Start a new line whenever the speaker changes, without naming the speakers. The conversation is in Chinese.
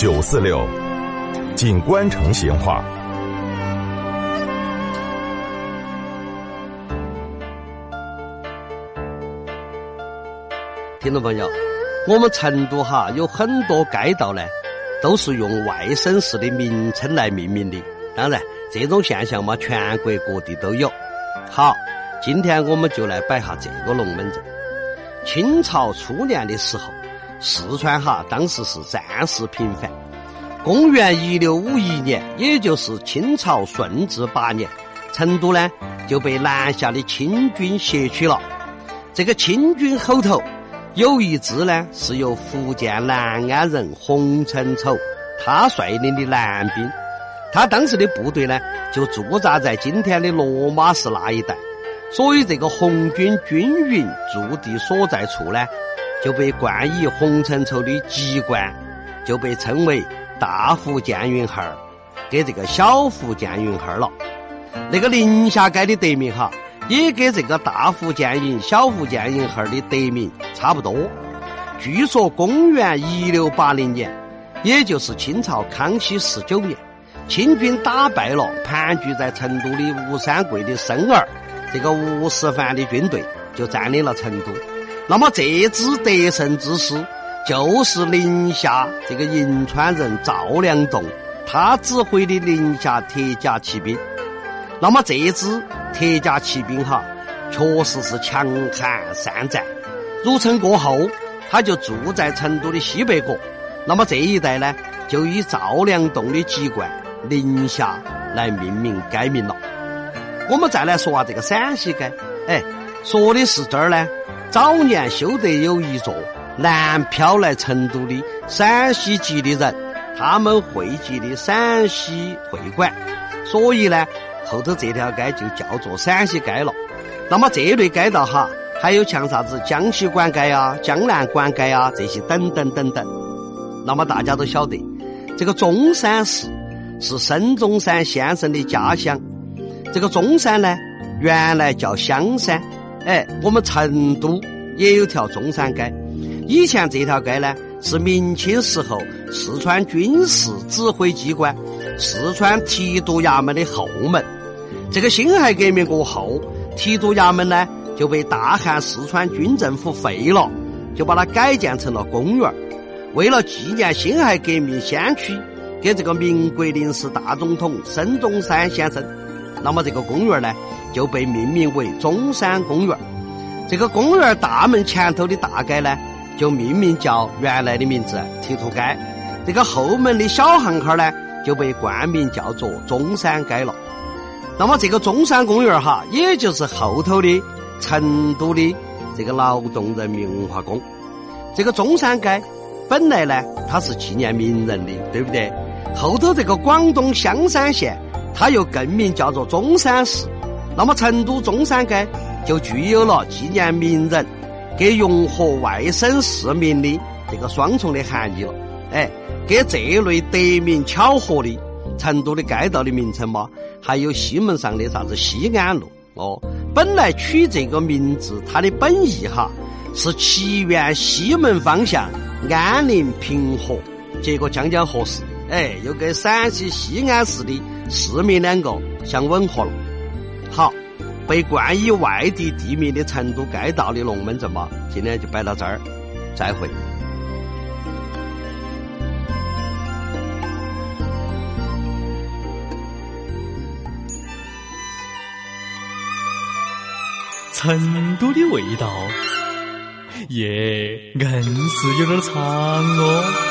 九四六，锦官城闲话。
听众朋友，我们成都哈有很多街道呢，都是用外省市的名称来命名的。当然，这种现象嘛，全国各地都有。好，今天我们就来摆下这个龙门阵。清朝初年的时候，四川哈当时是战事频繁。公元一六五一年，也就是清朝顺治八年，成都呢就被南下的清军挟取了。这个清军后头。有一支呢，是由福建南安人洪承畴他率领的南兵，他当时的部队呢，就驻扎在今天的罗马市那一带，所以这个红军军营驻地所在处呢，就被冠以洪承畴的籍贯，就被称为大福建云号给这个小福建云号了。那个宁夏街的得名哈。也跟这个大福建营、小福建营号的得名差不多。据说公元一六八零年，也就是清朝康熙十九年，清军打败了盘踞在成都的吴三桂的生儿，这个吴世凡的军队，就占领了成都。那么这支得胜之师，就是宁夏这个银川人赵良栋他指挥的宁夏铁甲骑兵。那么这支。铁甲骑兵哈，确实是强悍善战。入城过后，他就住在成都的西北角。那么这一带呢，就以赵良栋的籍贯“宁夏”来命名改名了。我们再来说下这个陕西街。哎，说的是这儿呢，早年修得有一座南漂来成都的陕西籍的人，他们汇集的陕西会馆。所以呢。后头这条街就叫做陕西街了。那么这类街道哈，还有像啥子江西馆街啊、江南馆街啊这些等等等等。那么大家都晓得，这个中山市是孙中山先生的家乡。这个中山呢，原来叫香山。哎，我们成都也有条中山街。以前这条街呢，是明清时候四川军事指挥机关四川提督衙门的后门。这个辛亥革命过后，提督衙门呢就被大汉四川军政府废了，就把它改建成了公园为了纪念辛亥革命先驱跟这个民国临时大总统孙中山先生，那么这个公园呢就被命名为中山公园这个公园大门前头的大街呢，就命名叫原来的名字铁土街。这个后门的小巷口呢，就被冠名叫做中山街了。那么这个中山公园哈，也就是后头的成都的这个劳动人民文化宫。这个中山街本来呢，它是纪念名人的，对不对？后头这个广东香山县，它又更名叫做中山市。那么成都中山街就具有了纪念名人给融合外省市民的这个双重的含义了。哎，给这类得名巧合的。成都的街道的名称嘛，还有西门上的啥子西安路哦。本来取这个名字，它的本意哈是祈愿西门方向安宁平和，结果将将合适，哎，又跟陕西西安市的市民两个相吻合了。好，被冠以外地地名的成都街道的龙门阵嘛，今天就摆到这儿，再会。
成都的味道，耶，硬是有点长哦。